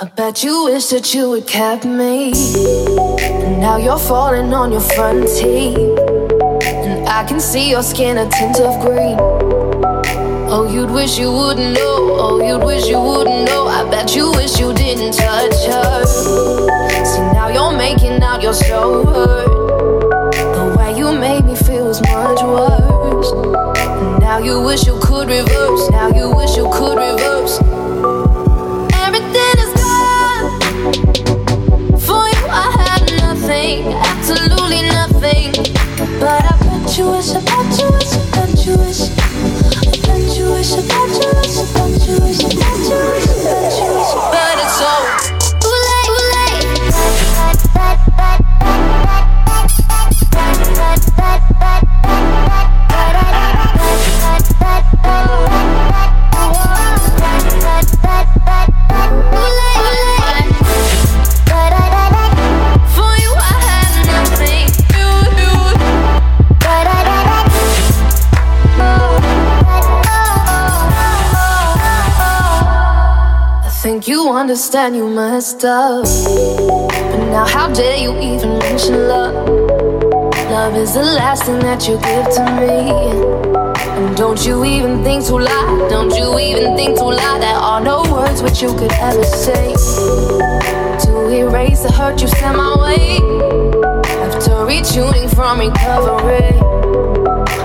I bet you wish that you had kept me. And now you're falling on your front teeth. And I can see your skin a tint of green. Oh, you'd wish you wouldn't know. Oh, you'd wish you wouldn't know. I bet you wish you didn't touch her. See, now you're making out you're so hurt. The way you made me feel was much worse. And now you wish you could reverse. Now you wish you could reverse. Think you understand you messed up. But now, how dare you even mention love? Love is the last thing that you give to me. And don't you even think to lie? Don't you even think to lie? There are no words which you could ever say to erase the hurt you sent my way. After retuning from recovery,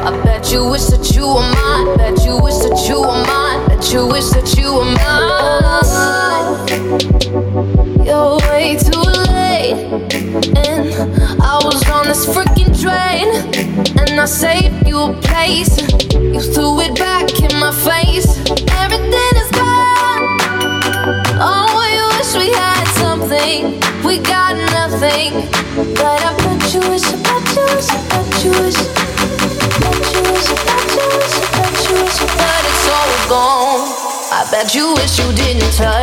I bet you wish that you were mine. Bet you wish that you were mine. Bet you wish that you was on this freaking train, and I saved you a place. You threw it back in my face. Everything is gone. Oh, we wish we had something. We got nothing. But I bet you wish, I bet you wish, I bet you wish. Bet you wish, I bet you wish, I bet you wish. But it's all gone. I bet you wish you didn't touch.